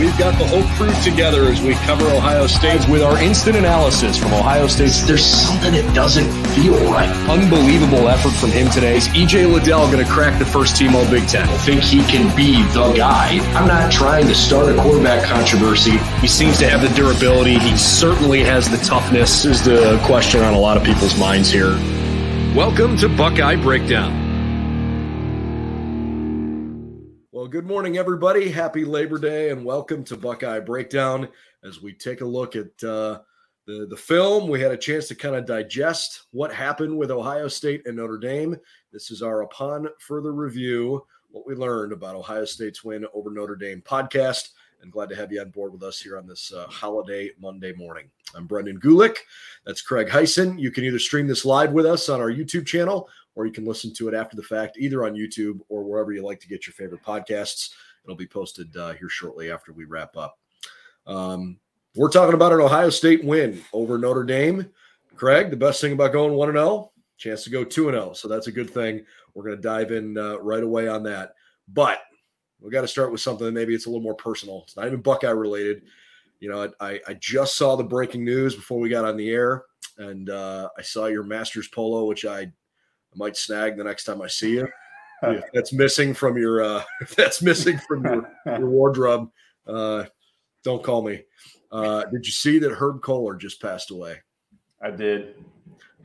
We've got the whole crew together as we cover Ohio State with our instant analysis from Ohio State. There's something that doesn't feel right. Unbelievable effort from him today. Is EJ Liddell going to crack the first team All Big Ten? I think he can be the guy. I'm not trying to start a quarterback controversy. He seems to have the durability. He certainly has the toughness. Is the question on a lot of people's minds here. Welcome to Buckeye Breakdown. Good morning, everybody. Happy Labor Day, and welcome to Buckeye Breakdown. As we take a look at uh, the the film, we had a chance to kind of digest what happened with Ohio State and Notre Dame. This is our upon further review what we learned about Ohio State's win over Notre Dame podcast. And glad to have you on board with us here on this uh, holiday Monday morning. I'm Brendan Gulick. That's Craig Heisen. You can either stream this live with us on our YouTube channel or you can listen to it after the fact, either on YouTube or wherever you like to get your favorite podcasts. It'll be posted uh, here shortly after we wrap up. Um, we're talking about an Ohio State win over Notre Dame. Craig, the best thing about going 1 0, chance to go 2 0. So that's a good thing. We're going to dive in uh, right away on that. But we got to start with something maybe it's a little more personal. It's not even Buckeye related. You know, I, I just saw the breaking news before we got on the air, and uh, I saw your Masters polo, which I I might snag the next time I see you. if that's missing from your uh, if that's missing from your, your wardrobe, uh, don't call me. Uh, did you see that Herb Kohler just passed away? I did.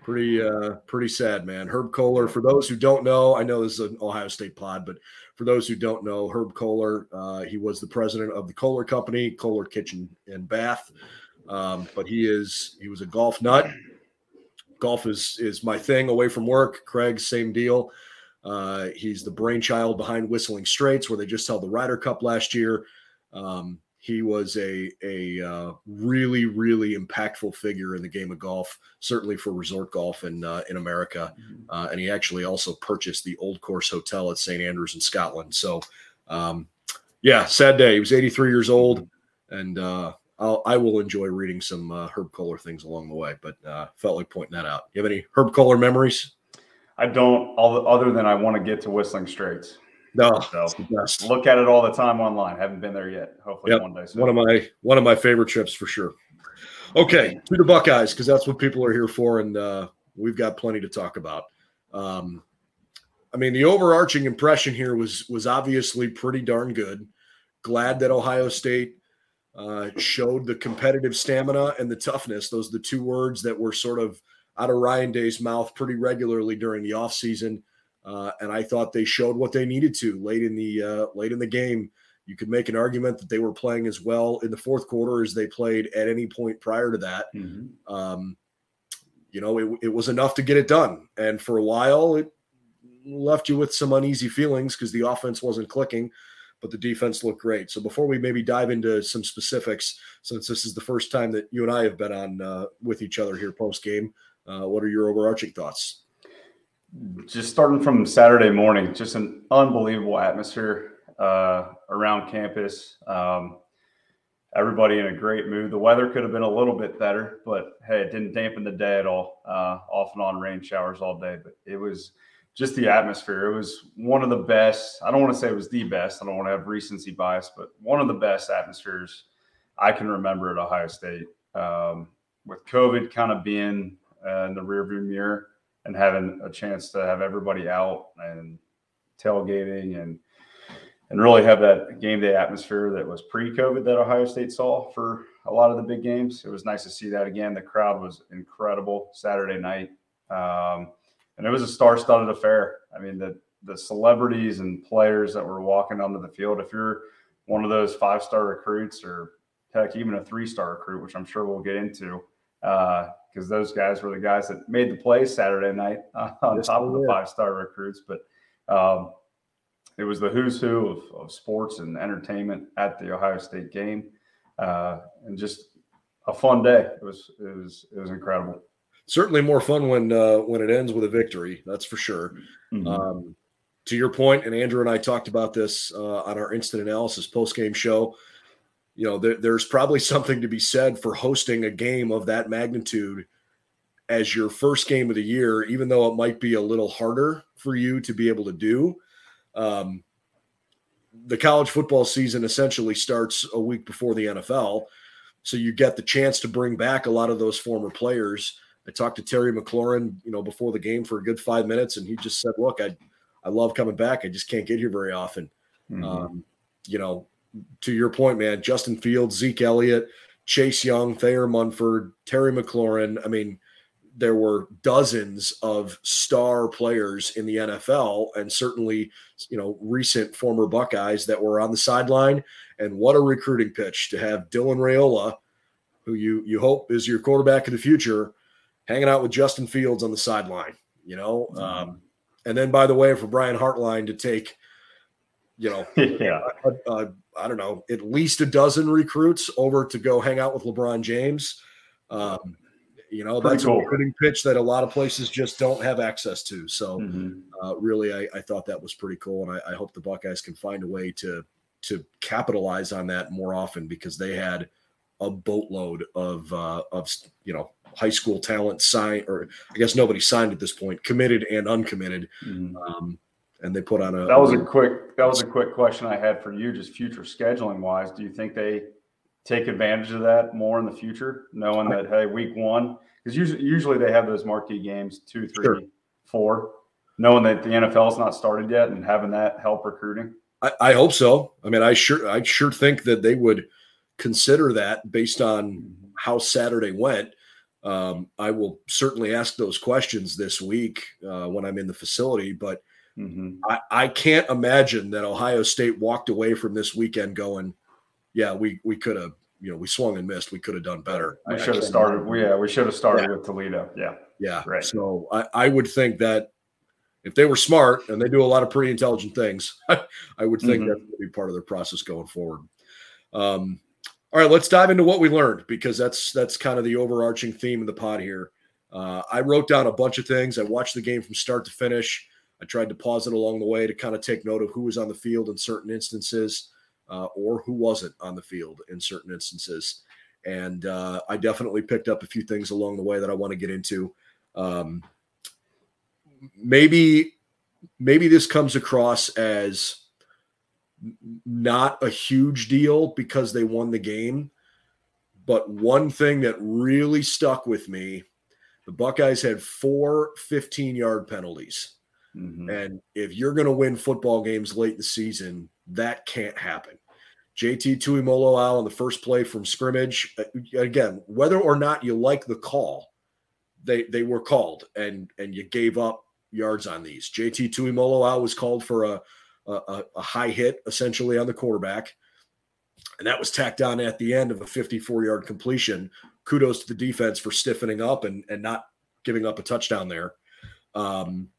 Pretty uh, pretty sad, man. Herb Kohler. For those who don't know, I know this is an Ohio State pod, but for those who don't know, Herb Kohler, uh, he was the president of the Kohler Company, Kohler Kitchen and Bath. Um, but he is he was a golf nut golf is is my thing away from work. Craig, same deal. Uh, he's the brainchild behind Whistling Straits, where they just held the Ryder Cup last year. Um, he was a a uh, really really impactful figure in the game of golf, certainly for resort golf in uh, in America. Mm-hmm. Uh, and he actually also purchased the Old Course Hotel at St Andrews in Scotland. So, um, yeah, sad day. He was 83 years old, and uh, I'll, I will enjoy reading some uh, Herb Kohler things along the way, but uh, felt like pointing that out. You have any Herb Kohler memories? I don't, other than I want to get to Whistling Straits. No, so look at it all the time online. Haven't been there yet. Hopefully yep. one day. Soon. One of my one of my favorite trips for sure. Okay, to the Buckeyes because that's what people are here for, and uh, we've got plenty to talk about. Um, I mean, the overarching impression here was was obviously pretty darn good. Glad that Ohio State uh, showed the competitive stamina and the toughness. Those are the two words that were sort of out of Ryan Day's mouth pretty regularly during the offseason. Uh, and I thought they showed what they needed to late in the uh, late in the game. You could make an argument that they were playing as well in the fourth quarter as they played at any point prior to that. Mm-hmm. Um, you know, it, it was enough to get it done. And for a while, it left you with some uneasy feelings because the offense wasn't clicking but the defense looked great. So before we maybe dive into some specifics, since this is the first time that you and I have been on uh, with each other here post game, uh, what are your overarching thoughts? Just starting from Saturday morning, just an unbelievable atmosphere uh, around campus. Um, everybody in a great mood. The weather could have been a little bit better, but hey, it didn't dampen the day at all. Uh, off and on rain showers all day, but it was just the atmosphere. It was one of the best. I don't want to say it was the best. I don't want to have recency bias, but one of the best atmospheres I can remember at Ohio State. Um, with COVID kind of being uh, in the rearview mirror and having a chance to have everybody out and tailgating and and really have that game day atmosphere that was pre-COVID that Ohio State saw for a lot of the big games. It was nice to see that again. The crowd was incredible Saturday night. Um, and it was a star-studded affair. I mean, the the celebrities and players that were walking onto the field. If you're one of those five-star recruits, or heck, even a three-star recruit, which I'm sure we'll get into, because uh, those guys were the guys that made the plays Saturday night uh, on yes, top of the five-star recruits. But um, it was the who's who of, of sports and entertainment at the Ohio State game, uh, and just a fun day. It was it was it was incredible. Certainly more fun when uh, when it ends with a victory. That's for sure. Mm-hmm. Um, to your point, and Andrew and I talked about this uh, on our instant analysis post game show. You know, there, there's probably something to be said for hosting a game of that magnitude as your first game of the year, even though it might be a little harder for you to be able to do. Um, the college football season essentially starts a week before the NFL. So you get the chance to bring back a lot of those former players. I talked to Terry McLaurin, you know, before the game for a good five minutes, and he just said, "Look, I, I love coming back. I just can't get here very often." Mm-hmm. Um, you know, to your point, man, Justin Fields, Zeke Elliott, Chase Young, Thayer Munford, Terry McLaurin. I mean, there were dozens of star players in the NFL and certainly, you know, recent former Buckeyes that were on the sideline. And what a recruiting pitch to have Dylan Raiola, who you you hope is your quarterback of the future, hanging out with Justin Fields on the sideline, you know. Mm-hmm. Um, and then, by the way, for Brian Hartline to take, you know, yeah. A, a, I don't know, at least a dozen recruits over to go hang out with LeBron James. Um, you know, Pretty that's cool. a recruiting pitch that a lot of places just don't have access to. So, mm-hmm. uh, really, I, I, thought that was pretty cool, and I, I, hope the Buckeyes can find a way to to capitalize on that more often because they had a boatload of uh, of you know high school talent signed, or I guess nobody signed at this point, committed and uncommitted. Mm-hmm. Um, and they put on a that was a quick that was a quick question I had for you, just future scheduling wise. Do you think they take advantage of that more in the future, knowing that hey, week one because usually usually they have those marquee games two, three, sure. four, knowing that the NFL is not started yet and having that help recruiting. I, I hope so. I mean, I sure I sure think that they would consider that based on mm-hmm. how Saturday went. Um, I will certainly ask those questions this week uh, when I'm in the facility, but mm-hmm. I, I, can't imagine that Ohio State walked away from this weekend going, "Yeah, we we could have, you know, we swung and missed. We could have done better." We should have started. yeah, we should have started yeah. with Toledo. Yeah, yeah. Right. So I, I would think that if they were smart and they do a lot of pretty intelligent things, I would think mm-hmm. that would be part of their process going forward. Um, all right, let's dive into what we learned because that's that's kind of the overarching theme of the pod here. Uh, I wrote down a bunch of things. I watched the game from start to finish. I tried to pause it along the way to kind of take note of who was on the field in certain instances uh, or who wasn't on the field in certain instances. And uh, I definitely picked up a few things along the way that I want to get into. Um, maybe, maybe this comes across as not a huge deal because they won the game. But one thing that really stuck with me the Buckeyes had four 15 yard penalties. Mm-hmm. And if you're going to win football games late in the season, that can't happen. JT Tuimoloau on the first play from scrimmage. Uh, again, whether or not you like the call, they they were called, and and you gave up yards on these. JT Tuimoloau was called for a a, a high hit essentially on the quarterback. And that was tacked on at the end of a 54 yard completion. Kudos to the defense for stiffening up and, and not giving up a touchdown there. Um,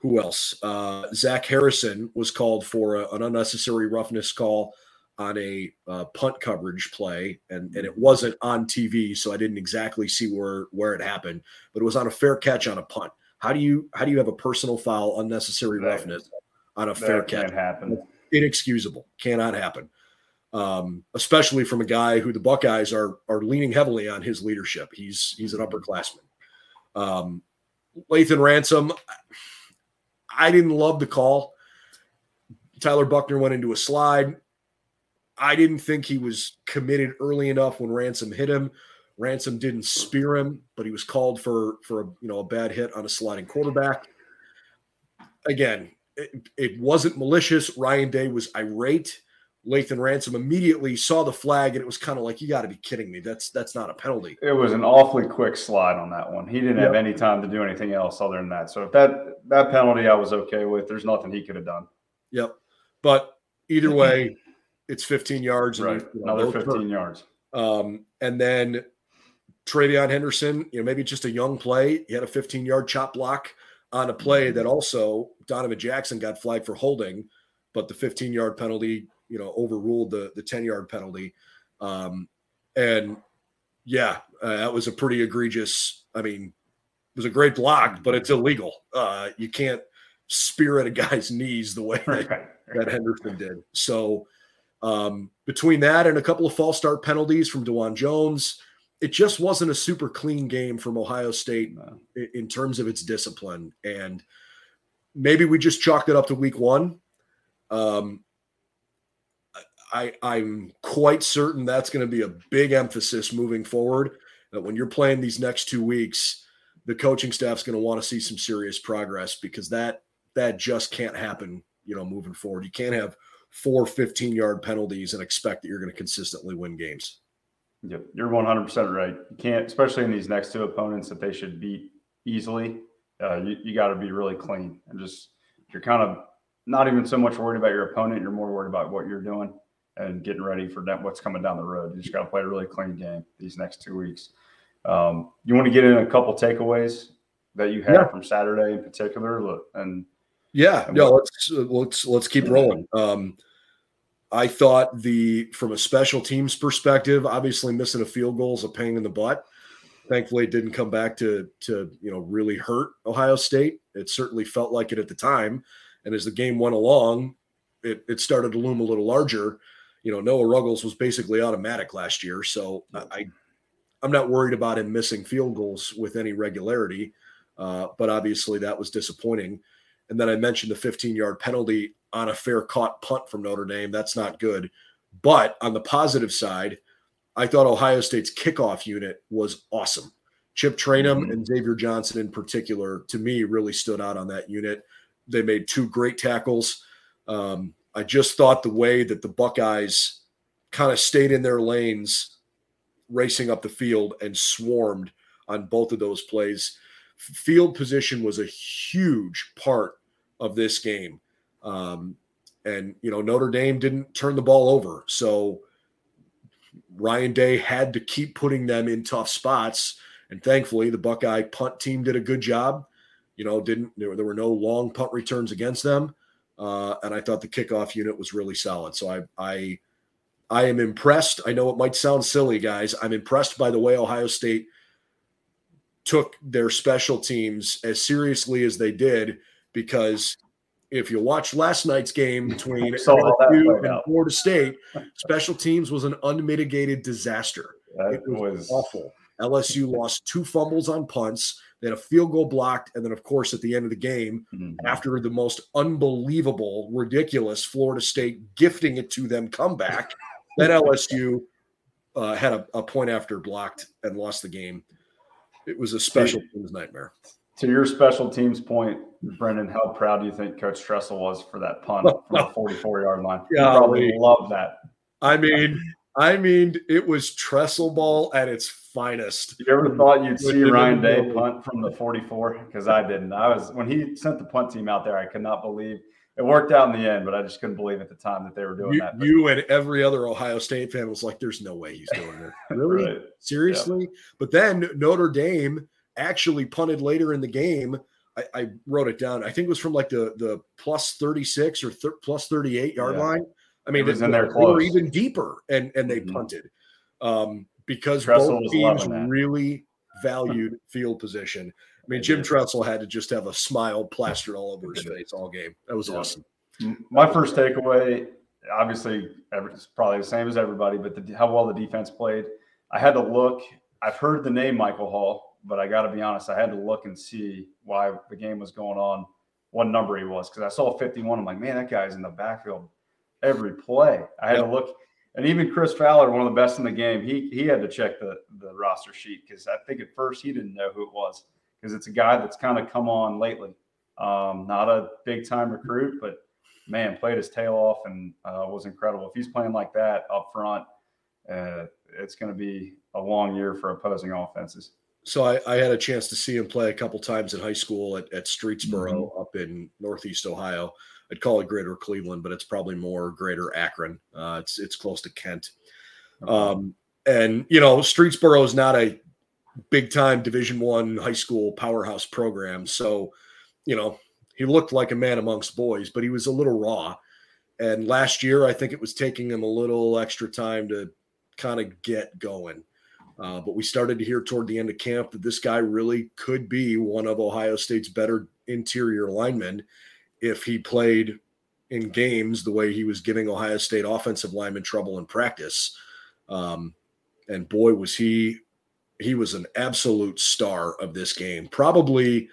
who else? Uh, Zach Harrison was called for a, an unnecessary roughness call on a uh, punt coverage play, and, and it wasn't on TV, so I didn't exactly see where where it happened, but it was on a fair catch on a punt. How do you how do you have a personal foul, unnecessary roughness on a fair catch. happen. Inexcusable. Cannot happen. Um, especially from a guy who the Buckeyes are are leaning heavily on his leadership. He's he's an upperclassman. Um, Lathan Ransom, I didn't love the call. Tyler Buckner went into a slide. I didn't think he was committed early enough when Ransom hit him. Ransom didn't spear him, but he was called for for a, you know a bad hit on a sliding quarterback. Again, it, it wasn't malicious. Ryan Day was irate. Lathan Ransom immediately saw the flag and it was kind of like, you got to be kidding me. That's that's not a penalty. It was an awfully quick slide on that one. He didn't yep. have any time to do anything else other than that. So if that that penalty I was okay with, there's nothing he could have done. Yep. But either way, it's 15 yards. Right. You know, Another 15 yards. Um, and then TreVeyon Henderson, you know, maybe just a young play. He had a 15 yard chop block on a play that also Donovan Jackson got flagged for holding. but the 15 yard penalty, you know, overruled the the 10 yard penalty. Um, and yeah, uh, that was a pretty egregious. I mean, it was a great block, but it's illegal. Uh, you can't spear at a guy's knees the way that, that Henderson did. So um, between that and a couple of false start penalties from Dawand Jones, it just wasn't a super clean game from Ohio State no. in, in terms of its discipline. And maybe we just chalked it up to week one. Um, I, I'm quite certain that's going to be a big emphasis moving forward. That when you're playing these next two weeks, the coaching staff's going to want to see some serious progress because that that just can't happen. You know, moving forward, you can't have four 15 yard penalties and expect that you're going to consistently win games. Yep, you're 100% right. You can't, especially in these next two opponents that they should beat easily. Uh, you you got to be really clean and just you're kind of not even so much worried about your opponent. You're more worried about what you're doing and getting ready for that, what's coming down the road. You just got to play a really clean game these next two weeks. Um, you want to get in a couple takeaways that you had yeah. from Saturday in particular, look, and yeah, and no, let's let's let's keep rolling. Um, I thought the from a special teams perspective, obviously missing a field goal is a pain in the butt. Thankfully, it didn't come back to to you know really hurt Ohio State. It certainly felt like it at the time, and as the game went along, it it started to loom a little larger you know, Noah Ruggles was basically automatic last year. So I, I'm not worried about him missing field goals with any regularity. Uh, but obviously that was disappointing. And then I mentioned the 15 yard penalty on a fair caught punt from Notre Dame. That's not good. But on the positive side, I thought Ohio State's kickoff unit was awesome. Chip Trayanum mm-hmm. and Xavier Johnson, in particular, to me, really stood out on that unit. They made two great tackles. Um, I just thought the way that the Buckeyes kind of stayed in their lanes, racing up the field and swarmed on both of those plays. Field position was a huge part of this game. Um, and, you know, Notre Dame didn't turn the ball over. So Ryan Day had to keep putting them in tough spots. And thankfully, the Buckeye punt team did a good job. You know, didn't there, were no long punt returns against them. Uh, and I thought the kickoff unit was really solid. So I, I, I am impressed. I know it might sound silly, guys. I'm impressed by the way Ohio State took their special teams as seriously as they did, because if you watch last night's game between LSU and Florida State, special teams was an unmitigated disaster. That it was, was awful. LSU lost two fumbles on punts. They had a field goal blocked. And then, of course, at the end of the game, mm-hmm. after the most unbelievable, ridiculous Florida State gifting it to them comeback, then LSU uh, had a, a, point after blocked and lost the game. It was a special teams nightmare. To your special teams point, Brendan, how proud do you think Coach Tressel was for that punt from the 44 yard line? Yeah, probably love that. I mean, I mean, it was Tressel ball at its finest. You ever thought you'd see Ryan Day punt from the 44? Because I didn't. I was when he sent the punt team out there, I could not believe it worked out in the end, but I just couldn't believe at the time that they were doing you, that. You and every other Ohio State fan was like, "There's no way he's doing it." Really? right. Seriously? Yeah. But then Notre Dame actually punted later in the game. I, I, wrote it down. I think it was from like the the plus 36 or th- plus 38 yard yeah. line. I mean, it was in there they were even deeper, and and they mm-hmm. punted. Um, because Tressel both teams really valued field position. I mean, Jim Tressel had to just have a smile plastered all over his face all game. That was yeah. awesome. My first takeaway, obviously, it's probably the same as everybody, but the, how well the defense played. I had to look. I've heard the name Michael Hall, but I got to be honest, I had to look and see why the game was going on, what number he was, because I saw 51. I'm like, man, that guy's in the backfield every play. I had to look and even Chris Fowler, one of the best in the game, he he had to check the the roster sheet because I think at first he didn't know who it was because it's a guy that's kind of come on lately. Um, not a big time recruit, but man, played his tail off and uh, was incredible. If he's playing like that up front, uh, it's going to be a long year for opposing offenses. So I, I, had a chance to see him play a couple times in high school at, at Streetsboro mm-hmm. up in Northeast Ohio. I'd call it Greater Cleveland, but it's probably more Greater Akron. Uh, it's it's close to Kent. Um, and you know, Streetsboro is not a big time Division One high school powerhouse program, so you know he looked like a man amongst boys, but he was a little raw. and last year, I think it was taking him a little extra time to kind of get going. Uh, but we started to hear toward the end of camp that this guy really could be one of Ohio State's better interior linemen if he played in games the way he was giving Ohio State offensive linemen trouble in practice. Um, and boy, was he he was an absolute star of this game. Probably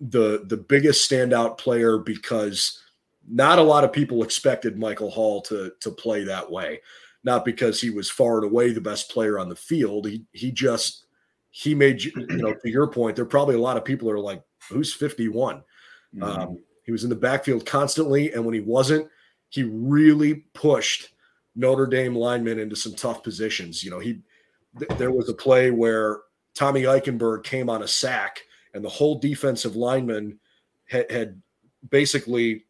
the the biggest standout player because not a lot of people expected Michael Hall to to play that way. Not because he was far and away the best player on the field. He he just he made you know to your point. There are probably a lot of people are like, who's 51? Mm-hmm. Um, he was in the backfield constantly, and when he wasn't, he really pushed Notre Dame linemen into some tough positions. You know, he th- there was a play where Tommy Eichenberg came on a sack, and the whole defensive lineman had, had basically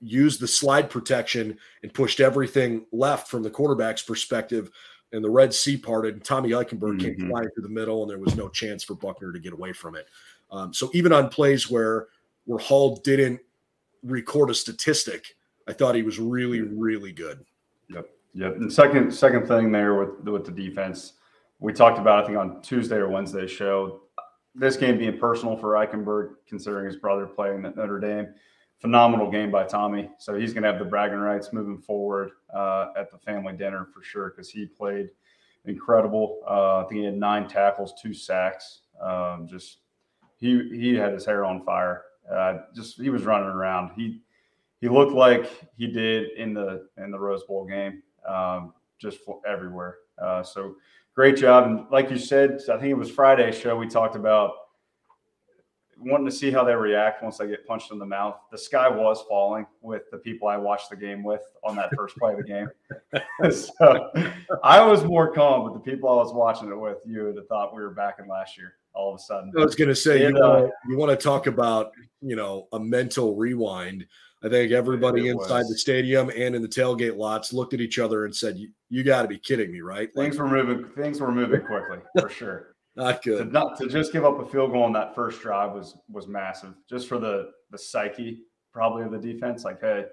used the slide protection and pushed everything left from the quarterback's perspective. And the Red Sea parted, and Tommy Eichenberg mm-hmm. came flying through the middle, and there was no chance for Buckner to get away from it. Um, so even on plays where where Hall didn't record a statistic, I thought he was really, really good. Yep. Yep. And second second thing there with with the defense, we talked about I think on Tuesday or Wednesday show. This game being personal for Eichenberg, considering his brother playing at Notre Dame. Phenomenal game by Tommy. So he's going to have the bragging rights moving forward uh, at the family dinner for sure because he played incredible. Uh, I think he had nine tackles, two sacks. Um, just he he had his hair on fire. Uh, just he was running around. He he looked like he did in the in the Rose Bowl game, um, just everywhere. Uh, so great job. And like you said, I think it was Friday show. We talked about wanting to see how they react once they get punched in the mouth. The sky was falling with the people I watched the game with on that first play of the game. so I was more calm, but the people I was watching it with, you would have thought we were back in last year all of a sudden. I was going to say, and, you, uh, you want to talk about, you know, a mental rewind. I think everybody inside was. the stadium and in the tailgate lots looked at each other and said, "You, you got to be kidding me, right?" Things like, were moving. Things were moving quickly for sure. Not good. To, not, to just give up a field goal on that first drive was was massive. Just for the the psyche, probably of the defense. Like, hey,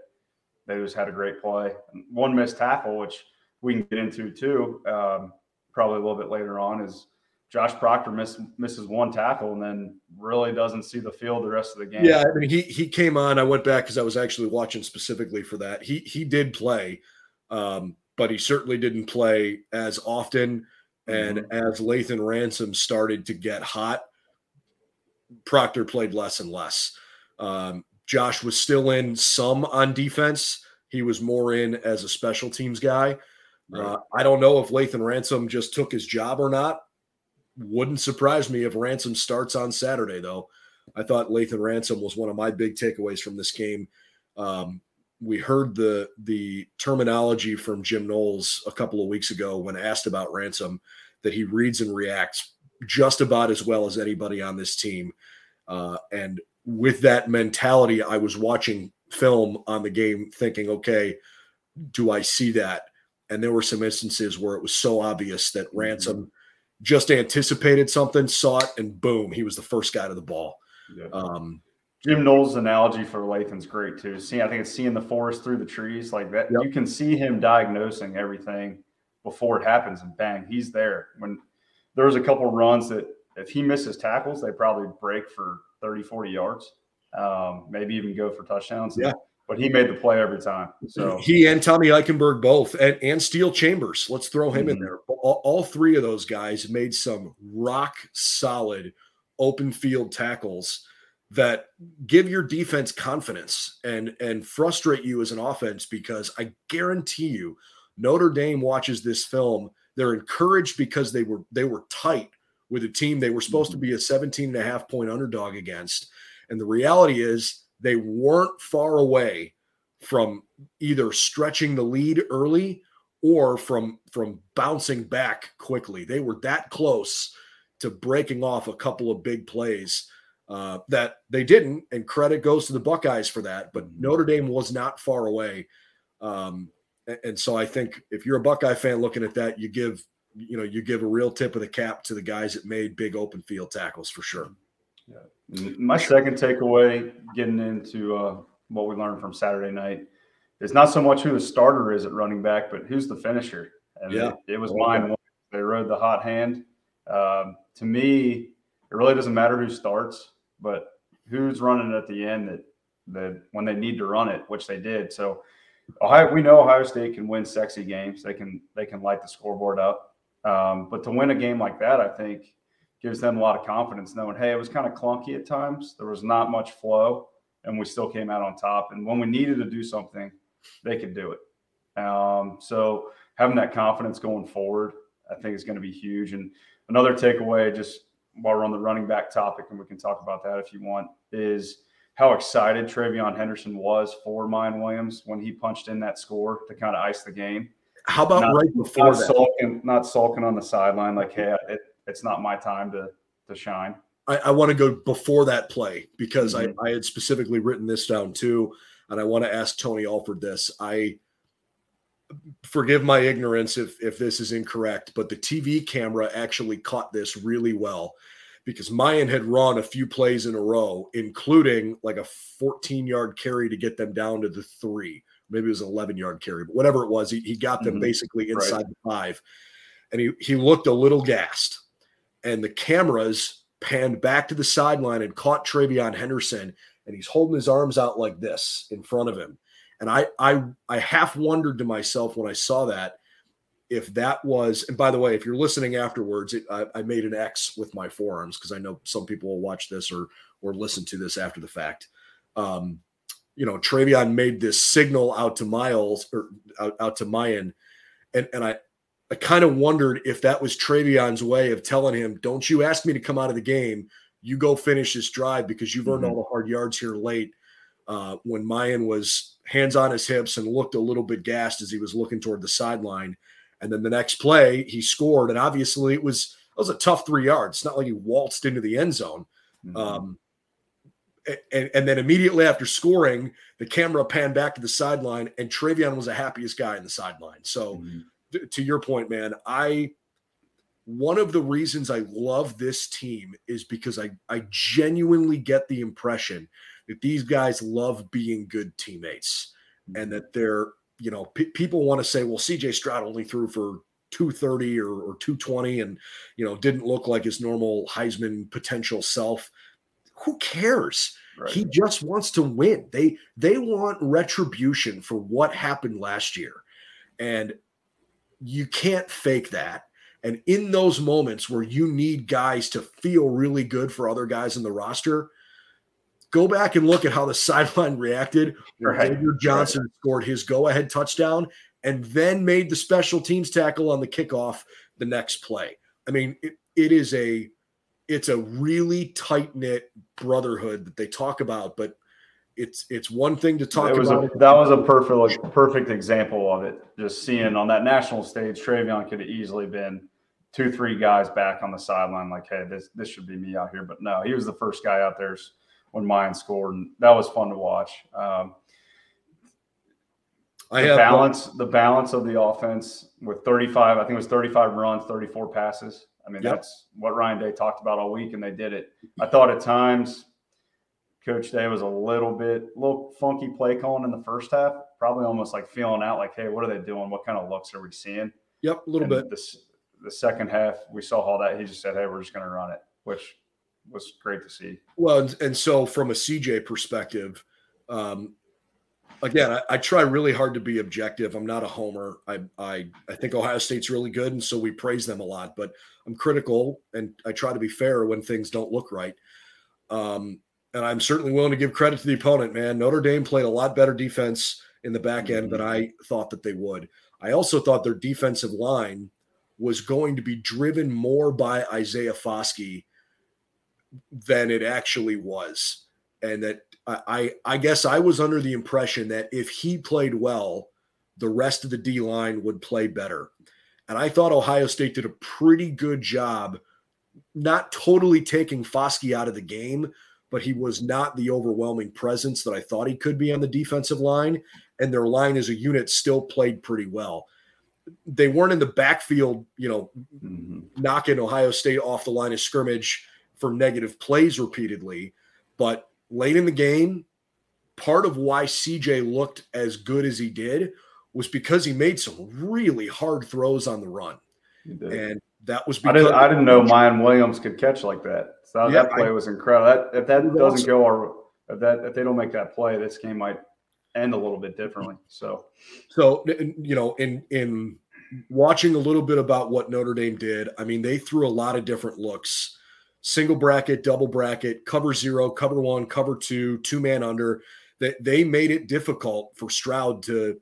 they just had a great play. One missed tackle, which we can get into too, um, probably a little bit later on, is Josh Proctor miss, misses one tackle and then really doesn't see the field the rest of the game. Yeah, I mean he he came on. I went back because I was actually watching specifically for that. He he did play, um, but he certainly didn't play as often. And mm-hmm. as Lathan Ransom started to get hot, Proctor played less and less. Um, Josh was still in some on defense. He was more in as a special teams guy. Right. Uh, I don't know if Lathan Ransom just took his job or not. Wouldn't surprise me if Ransom starts on Saturday, though. I thought Lathan Ransom was one of my big takeaways from this game. Um, we heard the the terminology from Jim Knowles a couple of weeks ago when asked about Ransom that he reads and reacts just about as well as anybody on this team. Uh, and with that mentality, I was watching film on the game thinking, okay, do I see that? And there were some instances where it was so obvious that mm-hmm. Ransom just anticipated something, saw it, and boom, he was the first guy to the ball. Yeah. Um, Jim Knowles' analogy for Lathan's great too. See, I think it's seeing the forest through the trees like that. Yep. You can see him diagnosing everything before it happens, and bang, he's there. When there was a couple runs that if he misses tackles, they probably break for 30, 40 yards, um, maybe even go for touchdowns. Yeah but he made the play every time. So he and Tommy Eichenberg both, and, and Steele Chambers. Let's throw him mm-hmm. in there. All, all, three of those guys made some rock solid open field tackles that give your defense confidence and and frustrate you as an offense because I guarantee you Notre Dame watches this film they're encouraged because they were they were tight with a team they were supposed mm-hmm. to be a 17 and a half point underdog against and the reality is they weren't far away from either stretching the lead early or from from bouncing back quickly. They were that close to breaking off a couple of big plays uh, that they didn't, and credit goes to the Buckeyes for that. But mm-hmm. Notre Dame was not far away, um, and, and so I think if you're a Buckeye fan looking at that, you give you know you give a real tip of the cap to the guys that made big open field tackles for sure. Yeah. My second takeaway, getting into uh, what we learned from Saturday night, is not so much who the starter is at running back, but who's the finisher. And yeah. it, it was mine. They rode the hot hand. Um, to me, it really doesn't matter who starts, but who's running at the end that that when they need to run it, which they did. So Ohio, we know Ohio State can win sexy games. They can they can light the scoreboard up. Um, but to win a game like that, I think gives them a lot of confidence, knowing hey, it was kind of clunky at times. There was not much flow, and we still came out on top. And when we needed to do something, they could do it. Um, so having that confidence going forward, I think is going to be huge. And another takeaway, just while we're on the running back topic, and we can talk about that if you want, is how excited TreVeyon Henderson was for Miyan Williams when he punched in that score to kind of ice the game. How about not, right before not that? Sulking, not sulking on the sideline like, hey, it, it's not my time to to shine. I, I want to go before that play because mm-hmm. I, I had specifically written this down too, and I want to ask Tony Alford this. I forgive my ignorance if if this is incorrect, but the TV camera actually caught this really well because Miyan had run a few plays in a row, including like a 14 yard carry to get them down to the three. Maybe it was an 11 yard carry, but whatever it was, he, he got them mm-hmm. basically inside right. the five. And he, he looked a little gassed. And the cameras panned back to the sideline and caught TreVeyon Henderson. And he's holding his arms out like this in front of him. And I I I half wondered to myself when I saw that if that was and by the way if you're listening afterwards it, I, I, made an x with my forearms because i know some people will watch this or or listen to this after the fact um you know TreVeyon made this signal out to miles or out, out to Miyan and and i i kind of wondered if that was TreVeyon's way of telling him don't you ask me to come out of the game you go finish this drive because you've earned mm-hmm. all the hard yards here late uh, when Miyan was hands on his hips and looked a little bit gassed as he was looking toward the sideline and then the next play, he scored. And obviously, it was it was a tough three yards. It's not like he waltzed into the end zone. Mm-hmm. Um, and, and then immediately after scoring, the camera panned back to the sideline, and TreVeyon was the happiest guy in the sideline. So, mm-hmm. th- to your point, man, I one of the reasons I love this team is because I I genuinely get the impression that these guys love being good teammates and mm-hmm. that they're you know, p- people want to say, well, CJ Stroud only threw for 230 or, or 220 and, you know, didn't look like his normal Heisman potential self. Who cares? Right. He just wants to win. They they want retribution for what happened last year. And you can't fake that. And in those moments where you need guys to feel really good for other guys in the roster, Go back and look at how the sideline reacted when right. Xavier Johnson right. scored his go-ahead touchdown and then made the special teams tackle on the kickoff the next play. I mean, it, it is a it's a really tight knit brotherhood that they talk about, but it's it's one thing to talk was about. A, that was a perfect perfect example of it. Just seeing on that national stage, TreVeyon could have easily been two, three guys back on the sideline, like, hey, this this should be me out here. But no, he was the first guy out there when Miyan scored, and that was fun to watch. Um, I the have balance, one. the balance of the offense with 35. I think it was 35 runs, 34 passes. I mean, yep. that's what Ryan Day talked about all week, and they did it. I thought at times Coach Day was a little bit, a little funky play calling in the first half, probably almost like feeling out, like, hey, what are they doing? What kind of looks are we seeing? Yep, a little and bit. The, the second half, we saw all that. He just said, hey, we're just going to run it, which was great to see. Well, and, and so from a CJ perspective, um, again, I, I, try really hard to be objective. I'm not a homer. I, I I think Ohio State's really good, and so we praise them a lot. But I'm critical, and I try to be fair when things don't look right. Um, and I'm certainly willing to give credit to the opponent. Man, Notre Dame played a lot better defense in the back end mm-hmm. than I thought that they would. I also thought their defensive line was going to be driven more by Isaiah Foskey than it actually was. And that I, I guess I was under the impression that if he played well, the rest of the D line would play better. And I thought Ohio State did a pretty good job, not totally taking Foskey out of the game, but he was not the overwhelming presence that I thought he could be on the defensive line. And their line as a unit still played pretty well. They weren't in the backfield, you know, mm-hmm. knocking Ohio State off the line of scrimmage for negative plays repeatedly. But late in the game, part of why CJ looked as good as he did was because he made some really hard throws on the run. And that was I didn't I didn't know Miyan Williams could catch like that. So yeah, that play I, was incredible. That if that doesn't awesome. go or if that if they don't make that play, this game might end a little bit differently. So so you know, in in watching a little bit about what Notre Dame did, I mean, they threw a lot of different looks single bracket, double bracket, cover zero, cover one, cover two, two man under. That they made it difficult for Stroud to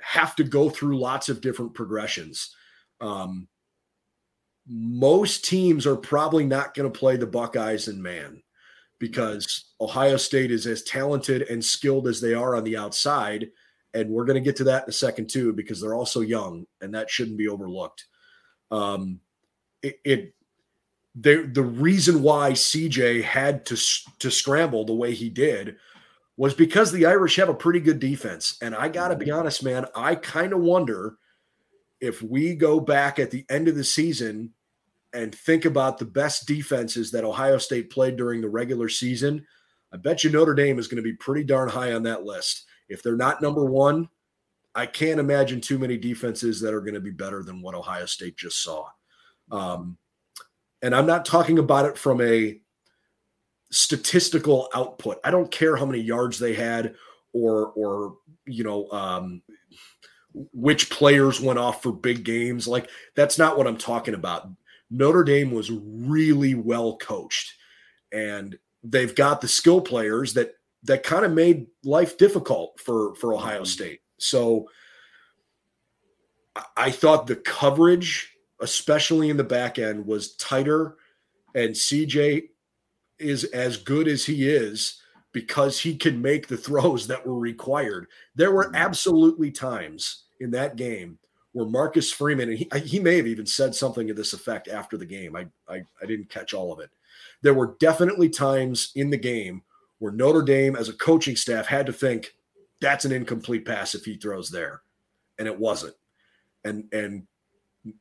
have to go through lots of different progressions. Um, most teams are probably not going to play the Buckeyes in man because Ohio State is as talented and skilled as they are on the outside. And we're going to get to that in a second, too, because they're also young and that shouldn't be overlooked. Um, it, it the, the reason why CJ had to, to scramble the way he did was because the Irish have a pretty good defense. And I got to be honest, man, I kind of wonder if we go back at the end of the season and think about the best defenses that Ohio State played during the regular season, I bet you Notre Dame is going to be pretty darn high on that list. If they're not number one, I can't imagine too many defenses that are going to be better than what Ohio State just saw. Um, and I'm not talking about it from a statistical output. I don't care how many yards they had or or you know um, which players went off for big games. Like that's not what I'm talking about. Notre Dame was really well coached, and they've got the skill players that that kind of made life difficult for for Ohio mm-hmm. State. So I thought the coverage, especially in the back end, was tighter, and CJ is as good as he is because he can make the throws that were required. There were mm-hmm. absolutely times in that game where Marcus Freeman, and he, he may have even said something to this effect after the game. I, I, I didn't catch all of it. There were definitely times in the game where Notre Dame, as a coaching staff, had to think that's an incomplete pass if he throws there, and it wasn't. And and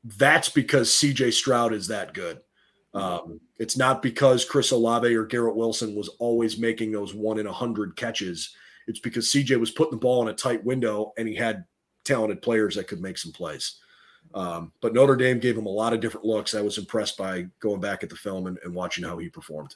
that's because CJ Stroud is that good. Um, it's not because Chris Olave or Garrett Wilson was always making those one in a hundred catches. It's because CJ was putting the ball in a tight window and he had talented players that could make some plays. Um, but Notre Dame gave him a lot of different looks. I was impressed by going back at the film and, and watching how he performed.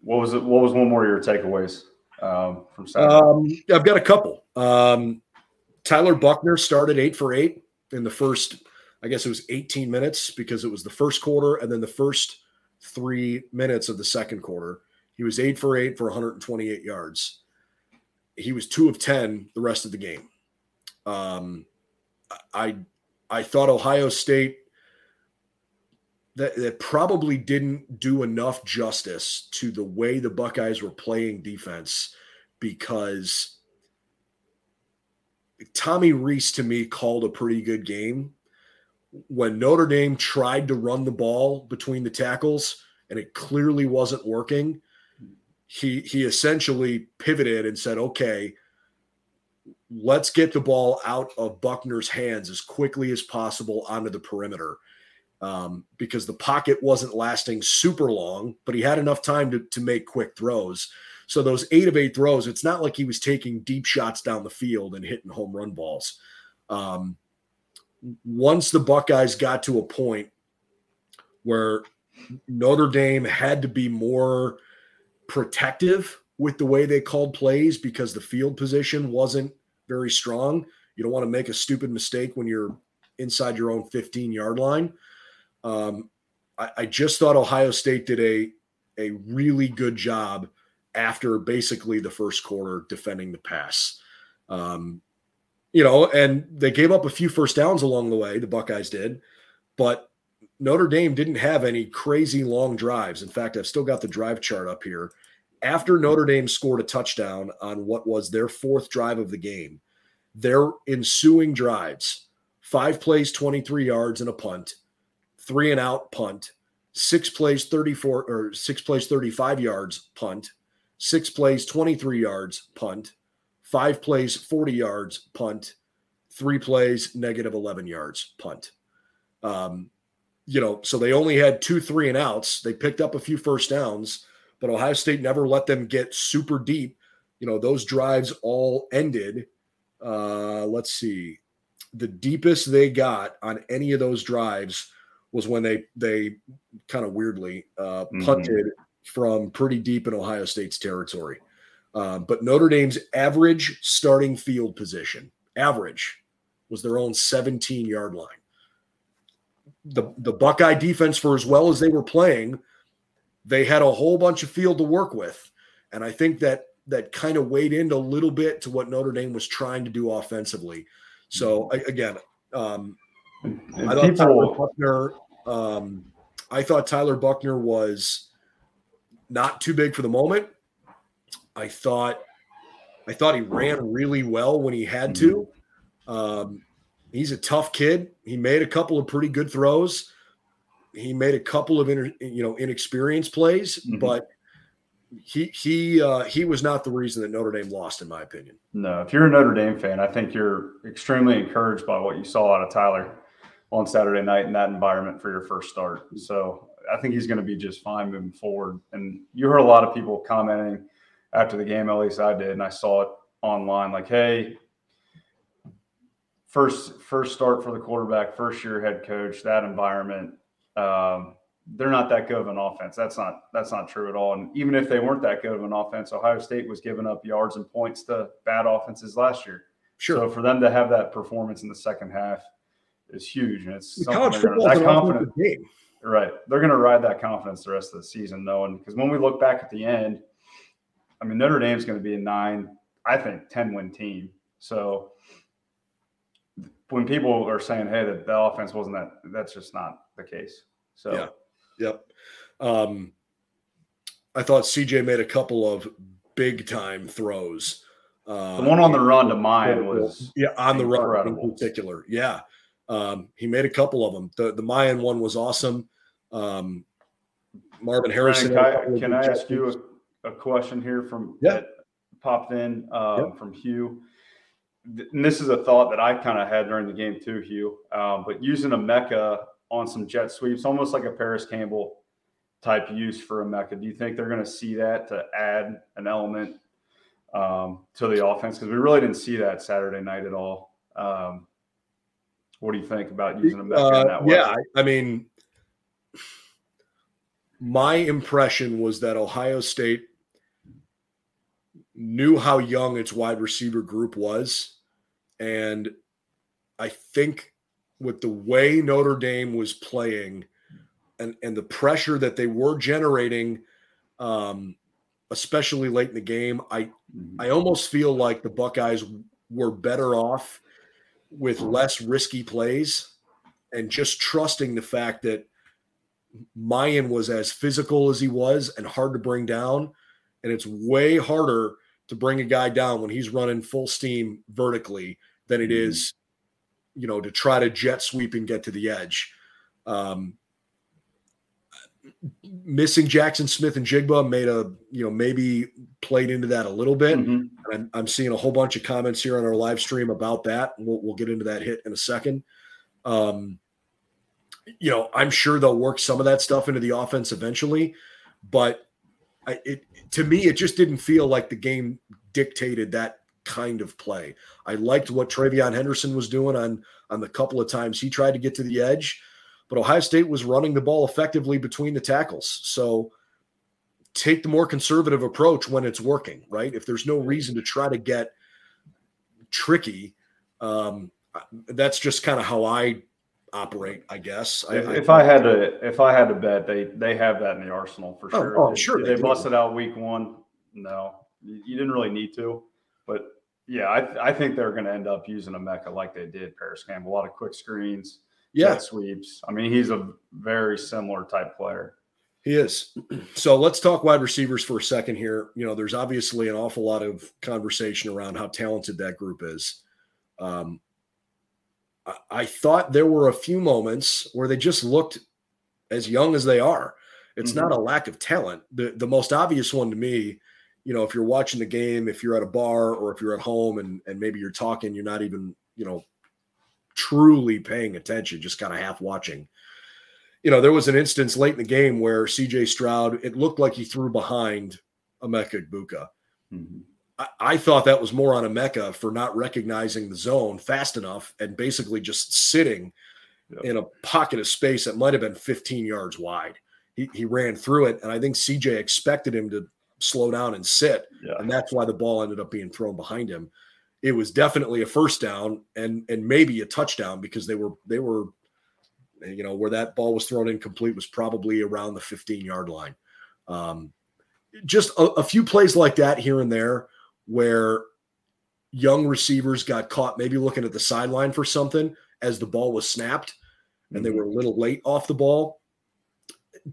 What was it? What was one more of your takeaways um, from Saturday? Um, I've got a couple. Um, Tyler Buckner started eight for eight in the first, I guess it was 18 minutes because it was the first quarter and then the first three minutes of the second quarter. He was eight for eight for 128 yards he was two of ten the rest of the game. Um, I I thought Ohio State that, that probably didn't do enough justice to the way the Buckeyes were playing defense because Tommy Rees to me called a pretty good game. When Notre Dame tried to run the ball between the tackles and it clearly wasn't working, he he essentially pivoted and said, "Okay, let's get the ball out of Buckner's hands as quickly as possible onto the perimeter." Um, because the pocket wasn't lasting super long, but he had enough time to, to make quick throws. So those eight of eight throws, it's not like he was taking deep shots down the field and hitting home run balls. Um, once the Buckeyes got to a point where Notre Dame had to be more protective with the way they called plays because the field position wasn't very strong. You don't want to make a stupid mistake when you're inside your own 15 yard line. Um, I, I just thought Ohio State did a a really good job after basically the first quarter defending the pass. Um, you know, and they gave up a few first downs along the way, the Buckeyes did, but Notre Dame didn't have any crazy long drives. In fact, I've still got the drive chart up here. After Notre Dame scored a touchdown on what was their fourth drive of the game, their ensuing drives five plays, 23 yards, and a punt, three and out punt, six plays 34 or six plays 35 yards punt six plays 23 yards punt five plays 40 yards punt three plays negative 11 yards punt. Um, you know so they only had two three and outs. They picked up a few first downs but ohio state never let them get super deep. You know those drives all ended uh, let's see the deepest they got on any of those drives was when they they kind of weirdly uh, mm-hmm. punted mm-hmm. from pretty deep in Ohio State's territory. Uh, but Notre Dame's average starting field position, average, was their own 17 yard line. The the Buckeye defense, for as well as they were playing, they had a whole bunch of field to work with, and I think that that kind of weighed in a little bit to what Notre Dame was trying to do offensively. So mm-hmm. again, um, I thought Tyler Buchner. Um, I thought Tyler Buchner was not too big for the moment. I thought, I thought he ran really well when he had to. Mm-hmm. Um, he's a tough kid. He made a couple of pretty good throws. He made a couple of inter, you know inexperienced plays, mm-hmm. but he he uh, he was not the reason that Notre Dame lost, in my opinion. No, if you're a Notre Dame fan, I think you're extremely encouraged by what you saw out of Tyler on Saturday night in that environment for your first start. So I think he's going to be just fine moving forward. And you heard a lot of people commenting after the game, at least I did, and I saw it online, like, "Hey, first first start for the quarterback, first year head coach, that environment." Um, they're not that good of an offense. That's not that's not true at all. And even if they weren't that good of an offense, Ohio State was giving up yards and points to bad offenses last year. Sure. So for them to have that performance in the second half is huge, and it's college football that confident. Game. Right, they're going to ride that confidence the rest of the season, knowing because when we look back at the end, I mean Notre Dame's going to be a nine, I think, ten win team. So when people are saying, "Hey, that the offense wasn't that," that's just not the case. So, yeah, yep. Um, I thought CJ made a couple of big time throws. Uh, the one on the run to mine was yeah on the run in particular. Yeah, um, he made a couple of them. The the Miyan one was awesome. Um, Marvin Harrison. Ryan, can I, can I ask you a, a, question here from yeah. that popped in um, yeah. from Hugh? And this is a thought that I kind of had during the game too, Hugh. Um, but using Emeka on some jet sweeps, almost like a Parris Campbell type use for Emeka. Do you think they're going to see that to add an element um, to the offense? Because we really didn't see that Saturday night at all. Um, what do you think about using them uh, that way? Yeah, I mean, my impression was that Ohio State knew how young its wide receiver group was. And I think with the way Notre Dame was playing and, and the pressure that they were generating, um, especially late in the game, I mm-hmm. I almost feel like the Buckeyes were better off with less risky plays and just trusting the fact that Miyan was as physical as he was and hard to bring down. And it's way harder to bring a guy down when he's running full steam vertically than it mm-hmm. you know, to try to jet sweep and get to the edge. Um, missing Jackson Smith-Njigba made a, you know, maybe played into that a little bit. Mm-hmm. I'm, I'm, seeing a whole bunch of comments here on our live stream about that. We'll, we'll get into that hit in a second. Um, you know, I'm sure they'll work some of that stuff into the offense eventually, but I, it to me, it just didn't feel like the game dictated that kind of play. I liked what TreVeyon Henderson was doing on on the couple of times he tried to get to the edge but Ohio State was running the ball effectively between the tackles. So take the more conservative approach when it's working, right? If there's no reason to try to get tricky, um, that's just kind of how I operate, I guess. If I, if I, had to, if I had to bet, they they have that in the arsenal for oh, sure. Oh, sure. They, they busted out week one. No, you didn't really need to, but yeah, I, I think they're going to end up using Emeka like they did Parris Campbell. A lot of quick screens, yeah, sweeps. I mean, he's a very similar type player. He is. So let's talk wide receivers for a second here. You know, there's obviously an awful lot of conversation around how talented that group is. Um, I, I thought there were a few moments where they just looked as young as they are. It's mm-hmm. not a lack of talent. The the most obvious one to me, you know, if you're watching the game, if you're at a bar or if you're at home and and maybe you're talking, you're not even, you know, truly paying attention, just kind of half watching you know, there was an instance late in the game where CJ Stroud, it looked like he threw behind Emeka Egbuka. Mm-hmm. I, I, thought that was more on Emeka for not recognizing the zone fast enough and basically just sitting yep. in a pocket of space that might have been 15 yards wide. He, he ran through it, and I think CJ expected him to slow down and sit, yeah. and that's why the ball ended up being thrown behind him. It was definitely a first down and and maybe a touchdown because they were they were you know, where that ball was thrown incomplete was probably around the 15 yard line. Um, just a, a few plays like that here and there where young receivers got caught maybe looking at the sideline for something as the ball was snapped and they mm-hmm. were a little late off the ball.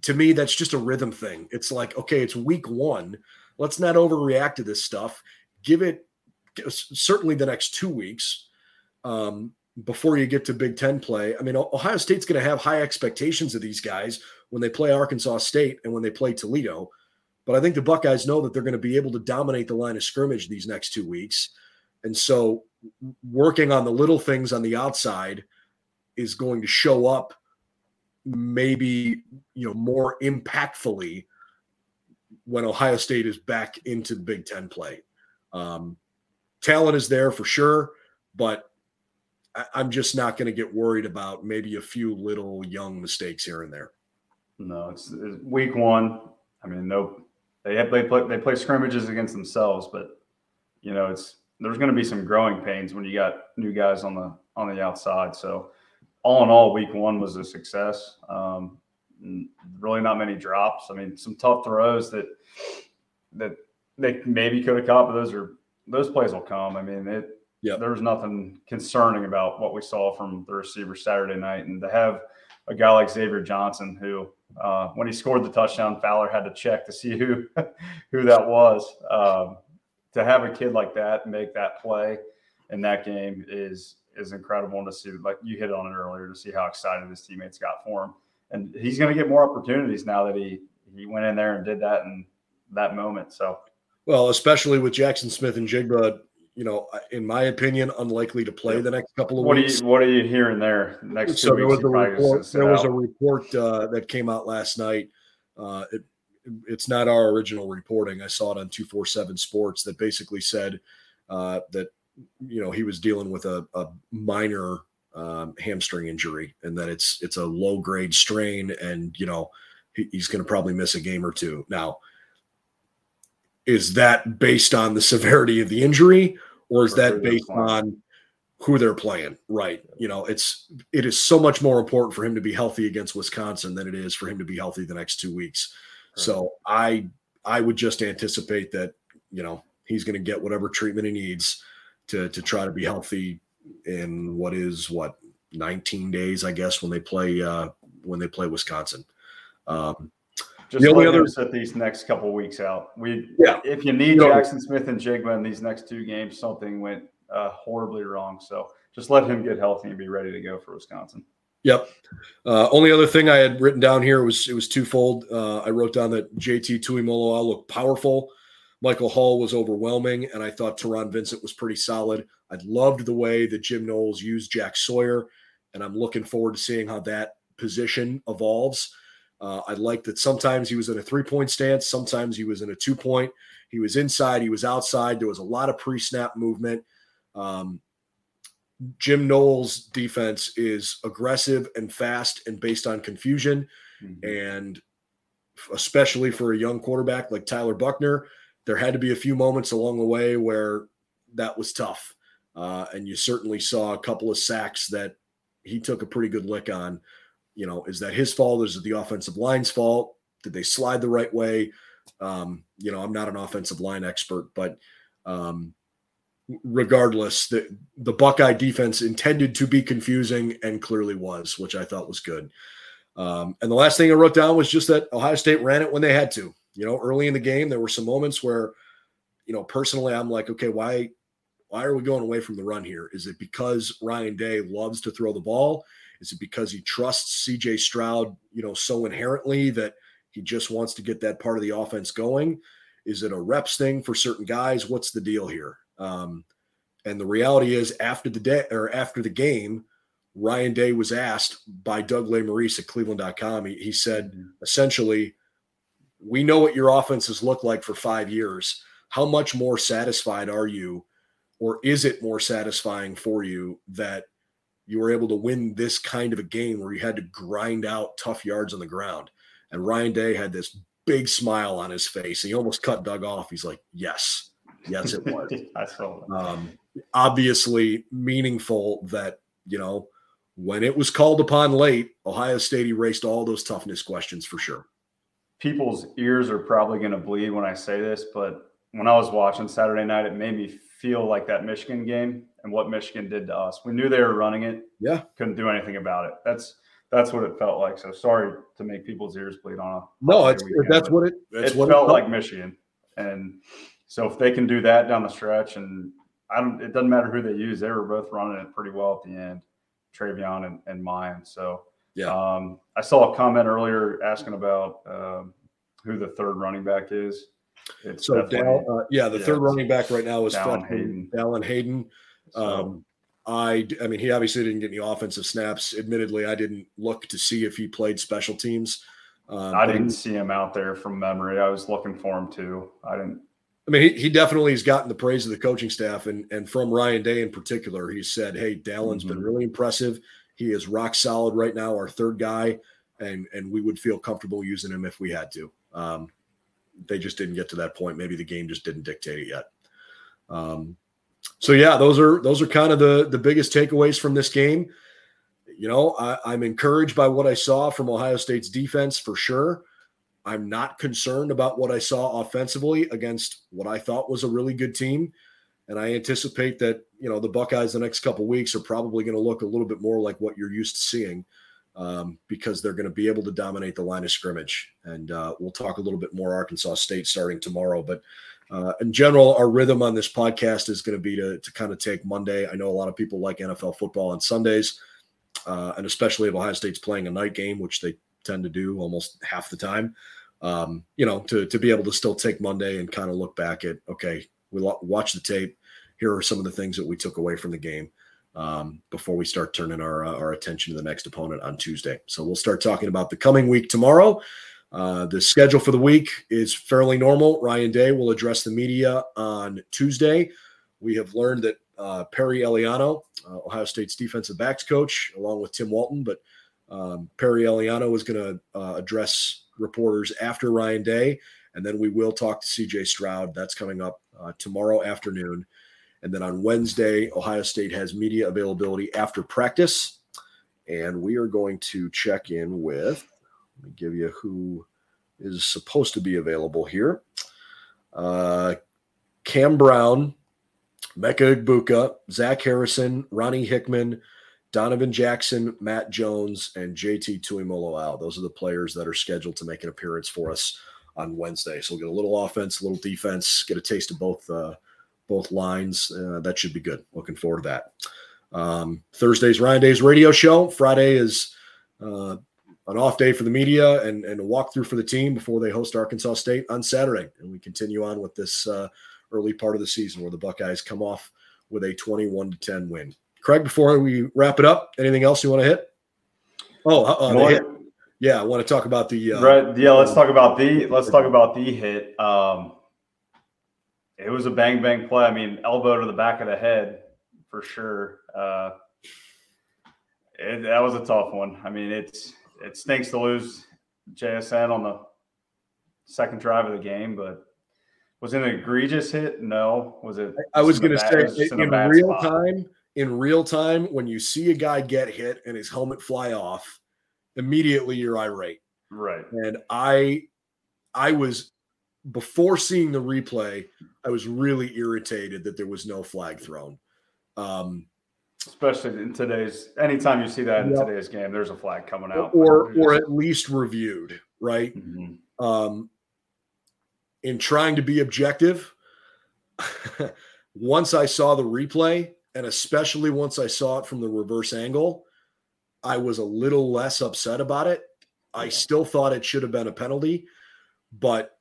To me, that's just a rhythm thing. It's like, okay, it's week one. Let's not overreact to this stuff. Give it certainly the next two weeks. Um, before you get to Big Ten play. I mean, Ohio State's going to have high expectations of these guys when they play Arkansas State and when they play Toledo. But I think the Buckeyes know that they're going to be able to dominate the line of scrimmage these next two weeks. And so working on the little things on the outside is going to show up maybe, you know, more impactfully when Ohio State is back into the Big Ten play. Um, talent is there for sure, but I'm just not going to get worried about maybe a few little young mistakes here and there. No, it's, it's week one. I mean, no, they have, they play they play scrimmages against themselves, but you know, it's there's going to be some growing pains when you got new guys on the on the outside. So, all in all, week one was a success. Um, really, not many drops. I mean, some tough throws that that they maybe could have caught, but those are those plays will come. I mean, it yeah, there was nothing concerning about what we saw from the receiver Saturday night, and to have a guy like Xavier Johnson, who uh, when he scored the touchdown, Fowler had to check to see who who that was. Um, to have a kid like that make that play in that game is is incredible and to see. Like you hit on it earlier, to see how excited his teammates got for him, and he's going to get more opportunities now that he he went in there and did that in that moment. So. Well, especially with Jackson Smith-Njigba you know, in my opinion, unlikely to play the next couple of what weeks. Are you, what are you hearing there? Next so there was a report. There was a report uh, that came out last night. Uh, it, it's not our original reporting. I saw it on two four seven Sports that basically said uh, that you know he was dealing with a, a minor um, hamstring injury and that it's it's a low grade strain and you know he, he's going to probably miss a game or two now is that based on the severity of the injury or is or that based on who they're playing? Right you know it's it is so much more important for him to be healthy against wisconsin than it is for him to be healthy the next two weeks. Right. so i i would just anticipate that you know he's going to get whatever treatment he needs to to try to be healthy in what is what 19 days i guess when they play uh when they play wisconsin. Um just the only other set these next couple weeks out. We yeah. If you need Jackson Smith-Njigba in these next two games, something went uh, horribly wrong. So just let him get healthy and be ready to go for Wisconsin. Yep. Uh, only other thing I had written down here was it was twofold. Uh, I wrote down that JT Tuimoloau looked powerful. Michael Hall was overwhelming, and I thought Taron Vincent was pretty solid. I loved the way that Jim Knowles used Jack Sawyer, and I'm looking forward to seeing how that position evolves. Uh, I like that sometimes he was in a three point stance, sometimes he was in a two point. He was inside, he was outside. There was a lot of pre snap movement. Um, Jim Knowles' defense is aggressive and fast and based on confusion. Mm-hmm. And especially for a young quarterback like Tyler Buchner, there had to be a few moments along the way where that was tough. Uh, and you certainly saw a couple of sacks that he took a pretty good lick on. You know, is that his fault? Is it the offensive line's fault? Did they slide the right way? Um, you know, I'm not an offensive line expert, but um, regardless, the the Buckeye defense intended to be confusing and clearly was, which I thought was good. Um, and the last thing I wrote down was just that Ohio State ran it when they had to. You know, early in the game, there were some moments where, you know, personally, I'm like, okay, why, why are we going away from the run here? Is it because Ryan Day loves to throw the ball? Is it because he trusts C.J. Stroud, you know, so inherently that he just wants to get that part of the offense going? Is it a reps thing for certain guys? What's the deal here? Um, and the reality is, after the day or after the game, Ryan Day was asked by Doug Lesmerises at Cleveland.com. He, he said mm-hmm. essentially, "We know what your offenses look like for five years. How much more satisfied are you, or is it more satisfying for you that you were able to win this kind of a game where you had to grind out tough yards on the ground?" And Ryan Day had this big smile on his face. And He almost cut Doug off. He's like, "Yes." Yes, it was. I saw um, obviously meaningful that, you know, when it was called upon late, Ohio State erased all those toughness questions for sure. People's ears are probably going to bleed when I say this, but when I was watching Saturday night, it made me feel like that Michigan game and what Michigan did to us. We knew they were running it. Yeah. Couldn't do anything about it. That's that's what it felt like. So sorry to make people's ears bleed on a no. It's weekend, that's what it. That's it what felt it like Michigan, and so if they can do that down the stretch, and I don't, it doesn't matter who they use. They were both running it pretty well at the end, TreVeyon and, and Miyan. So yeah, um, I saw a comment earlier asking about um, who the third running back is. It's so Dal, uh, yeah, the yeah, third running back right now is Dallan Hayden. Dallan Hayden. Um, I, I mean, he obviously didn't get any offensive snaps. Admittedly, I didn't look to see if he played special teams. Um, I didn't see him out there from memory. I was looking for him too. I didn't. I mean, he, he definitely has gotten the praise of the coaching staff and, and from Ryan Day in particular. He said, Hey, Dallan's mm-hmm. been really impressive. He is rock solid right now, our third guy, and and we would feel comfortable using him if we had to. Um, they just didn't get to that point. Maybe the game just didn't dictate it yet. Um, so yeah, those are those are kind of the the biggest takeaways from this game. You know, I, I'm encouraged by what I saw from Ohio State's defense for sure. I'm not concerned about what I saw offensively against what I thought was a really good team. And I anticipate that, you know, the Buckeyes the next couple weeks are probably going to look a little bit more like what you're used to seeing um, because they're going to be able to dominate the line of scrimmage. And uh, we'll talk a little bit more Arkansas State starting tomorrow. But uh, in general, our rhythm on this podcast is going to be to, to kind of take Monday. I know a lot of people like NFL football on Sundays, uh, and especially if Ohio State's playing a night game, which they tend to do almost half the time. Um, you know, to to be able to still take Monday and kind of look back at okay, we watch the tape. Here are some of the things that we took away from the game um, before we start turning our uh, our attention to the next opponent on Tuesday. So we'll start talking about the coming week tomorrow. Uh, the schedule for the week is fairly normal. Ryan Day will address the media on Tuesday. We have learned that uh, Perry Eiliano, uh, Ohio State's defensive backs coach, along with Tim Walton, but um, Perry Eiliano is going to uh, address reporters after Ryan Day, and then we will talk to CJ Stroud. That's coming up uh, tomorrow afternoon. And then on Wednesday, Ohio State has media availability after practice. And we are going to check in with, let me give you who is supposed to be available here. Uh, Cam Brown, Emeka Egbuka, Zach Harrison, Ronnie Hickman, Donovan Jackson, Matt Jones, and JT Tuimoloau. Those are the players that are scheduled to make an appearance for us on Wednesday. So we'll get a little offense, a little defense, get a taste of both uh, both lines. Uh, that should be good. Looking forward to that. Um, Thursday's Ryan Day's radio show. Friday is uh, an off day for the media and, and a walkthrough for the team before they host Arkansas State on Saturday. And we continue on with this uh, early part of the season where the Buckeyes come off with a 21 to 10 win. Craig, before we wrap it up, anything else you want to hit? Oh, uh, the hit. Yeah, I want to talk about the uh, right. Yeah, let's talk about the let's talk about the hit. Um, it was a bang bang play. I mean, elbow to the back of the head for sure. Uh, it, that was a tough one. I mean, it's it stinks to lose JSN on the second drive of the game, but was it an egregious hit? No. Was it? I was going to say a bad- it was just in, real spot. time, in real time, when you see a guy get hit and his helmet fly off, immediately you're irate. Right. And I, I was before seeing the replay, I was really irritated that there was no flag thrown. Um, Especially in today's, anytime you see that in Yep. today's game, there's a flag coming out. or or at least reviewed, right? Mhm. um, in trying to be objective, once I saw the replay, and especially once I saw it from the reverse angle, I was a little less upset about it. I still thought it should have been a penalty, but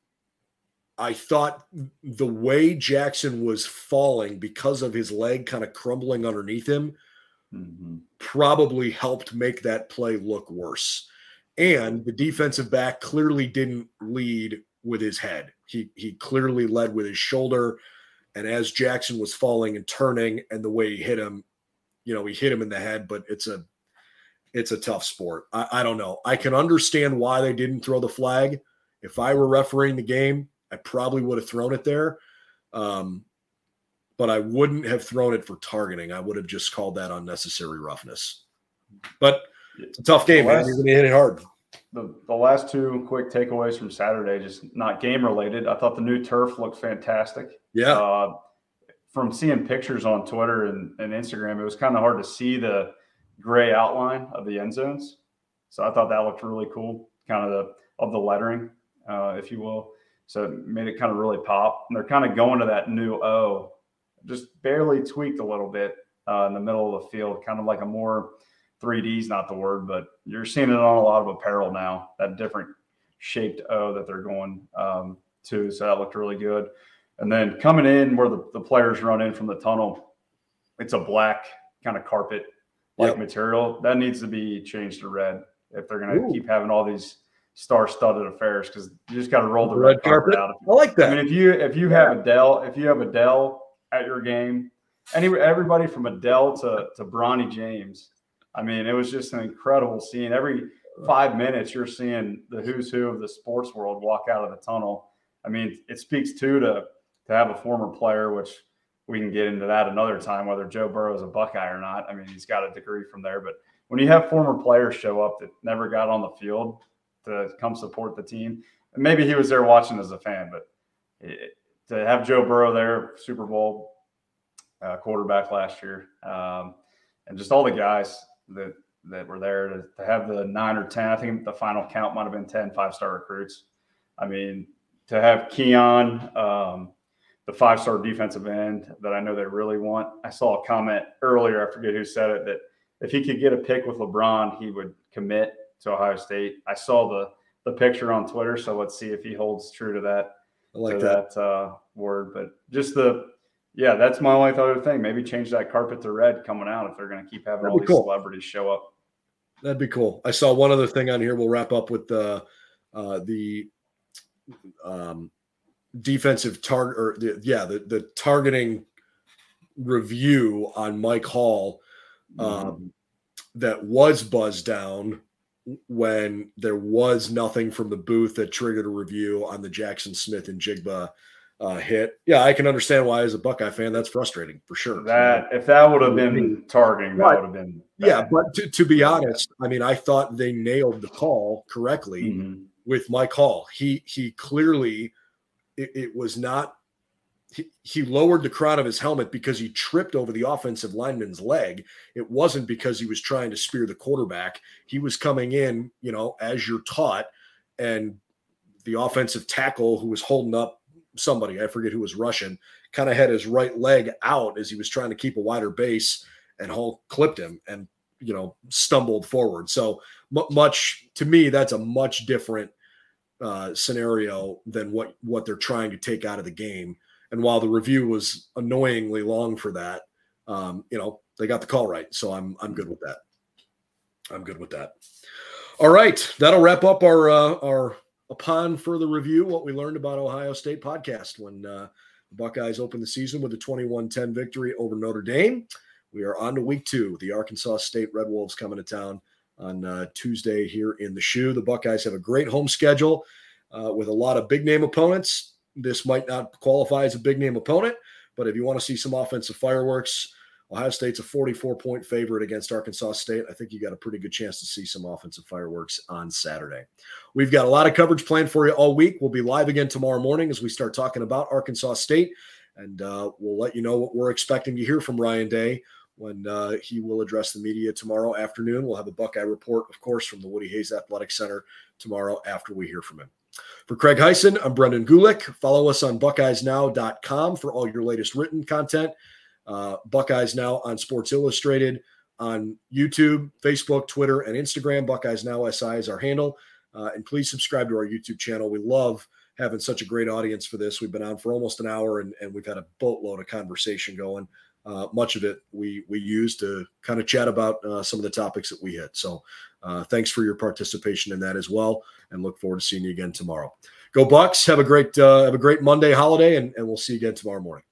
I thought the way Jackson was falling because of his leg kind of crumbling underneath him Mhm. probably helped make that play look worse. And the defensive back clearly didn't lead with his head. He he clearly led with his shoulder. And as Jackson was falling and turning, and the way he hit him, you know, he hit him in the head. But it's a it's a tough sport. I, I don't know. I can understand why they didn't throw the flag. If I were refereeing the game, I probably would have thrown it there. Um, but I wouldn't have thrown it for targeting. I would have just called that unnecessary roughness. But it's a tough game, man. Last- You're going to hit it hard. The, the last two quick takeaways from Saturday, just not game related. I thought the new turf looked fantastic. Yeah. Uh, from seeing pictures on Twitter and, and Instagram, it was kind of hard to see the gray outline of the end zones. So I thought that looked really cool, kind of the of the lettering, uh, if you will. So it made it kind of really pop. And they're kind of going to that new O, just barely tweaked a little bit uh, in the middle of the field, kind of like a more 3D is not the word, but you're seeing it on a lot of apparel now. That different shaped O that they're going um, to. So that looked really good. And then coming in where the, the players run in from the tunnel, it's a black kind of carpet like Yep. material. That needs to be changed to red if they're going to keep having all these star studded affairs because you just got to roll the Red red, carpet, carpet? out. I like that. I mean, if you if you have Adele, if you have Adele at your game, any everybody from Adele to to Bronny James, I mean, it was just an incredible scene. Every five minutes, you're seeing the who's who of the sports world walk out of the tunnel. I mean, it speaks too to to have a former player, which we can get into that another time, whether Joe Burrow is a Buckeye or not. I mean, he's got a degree from there, but when you have former players show up that never got on the field to come support the team, maybe he was there watching as a fan, but it, to have Joe Burrow there, Super Bowl uh, quarterback last year, um, and just all the guys that that were there to, to have the nine or ten. I think the final count might have been 10 five star recruits. I mean, to have Keon, um, the five star defensive end that I know they really want. I saw a comment earlier. I forget who said it that if he could get a pick with LeBron, he would commit to Ohio State. I saw the the picture on Twitter, so let's see if he holds true to that I like that. that, uh, word. But just the yeah, that's my only other thing. Maybe change that carpet to red coming out if they're going to keep having That'd all these cool. celebrities show up. That'd be cool. I saw one other thing on here. We'll wrap up with the uh, the um, defensive target or the, yeah the the targeting review on Mike Hall um, that was buzzed down when there was nothing from the booth that triggered a review on the Jackson Smith-Njigba uh, hit. Yeah, I can understand why, as a Buckeye fan, that's frustrating for sure. That if that would have been targeting, that would have been Yeah, but to, to be honest, I mean, I thought they nailed the call correctly Mhm. with Mike Hall. He he clearly it, it was not he, lowered the crown of his helmet because he tripped over the offensive lineman's leg. It wasn't because he was trying to spear the quarterback. He was coming in, you know, as you're taught, and the offensive tackle who was holding up somebody, I forget who was rushing, kind of had his right leg out as he was trying to keep a wider base, and Hall clipped him and you know stumbled forward. So mu much to me, that's a much different uh, scenario than what what they're trying to take out of the game. And while the review was annoyingly long for that, um, you know they got the call right, so I'm I'm good with that. I'm good with that. All right, that'll wrap up our uh, our upon further review what we learned about Ohio State podcast when uh, the Buckeyes opened the season with a 21-10 victory over Notre Dame. We are on to week two. The Arkansas State Red Wolves coming to town on uh, Tuesday here in the shoe. The Buckeyes have a great home schedule. uh, with a lot of big name opponents. This might not qualify as a big name opponent, but if you want to see some offensive fireworks, Ohio State's a 44 point favorite against Arkansas State. I think you got a pretty good chance to see some offensive fireworks on Saturday. We've got a lot of coverage planned for you all week. We'll be live again tomorrow morning as we start talking about Arkansas State, and uh, we'll let you know what we're expecting to hear from Ryan Day when uh, he will address the media tomorrow afternoon. We'll have a Buckeye report, of course, from the Woody Hayes Athletic Center tomorrow after we hear from him. For Craig Heisen, I'm Brendan Gulick. Follow us on BuckeyesNow.com for all your latest written content. Uh, Buckeyes Now on Sports Illustrated, on YouTube, Facebook, Twitter, and Instagram. Buckeyes Now SI is our handle. Uh, and please subscribe to our YouTube channel. We love having such a great audience for this. We've been on for almost an hour and, and we've had a boatload of conversation going. Uh, much of it we we use to kind of chat about uh, some of the topics that we hit. So uh, thanks for your participation in that as well, and look forward to seeing you again tomorrow. Go Bucks! Have a great uh, have a great Monday holiday, and, and we'll see you again tomorrow morning.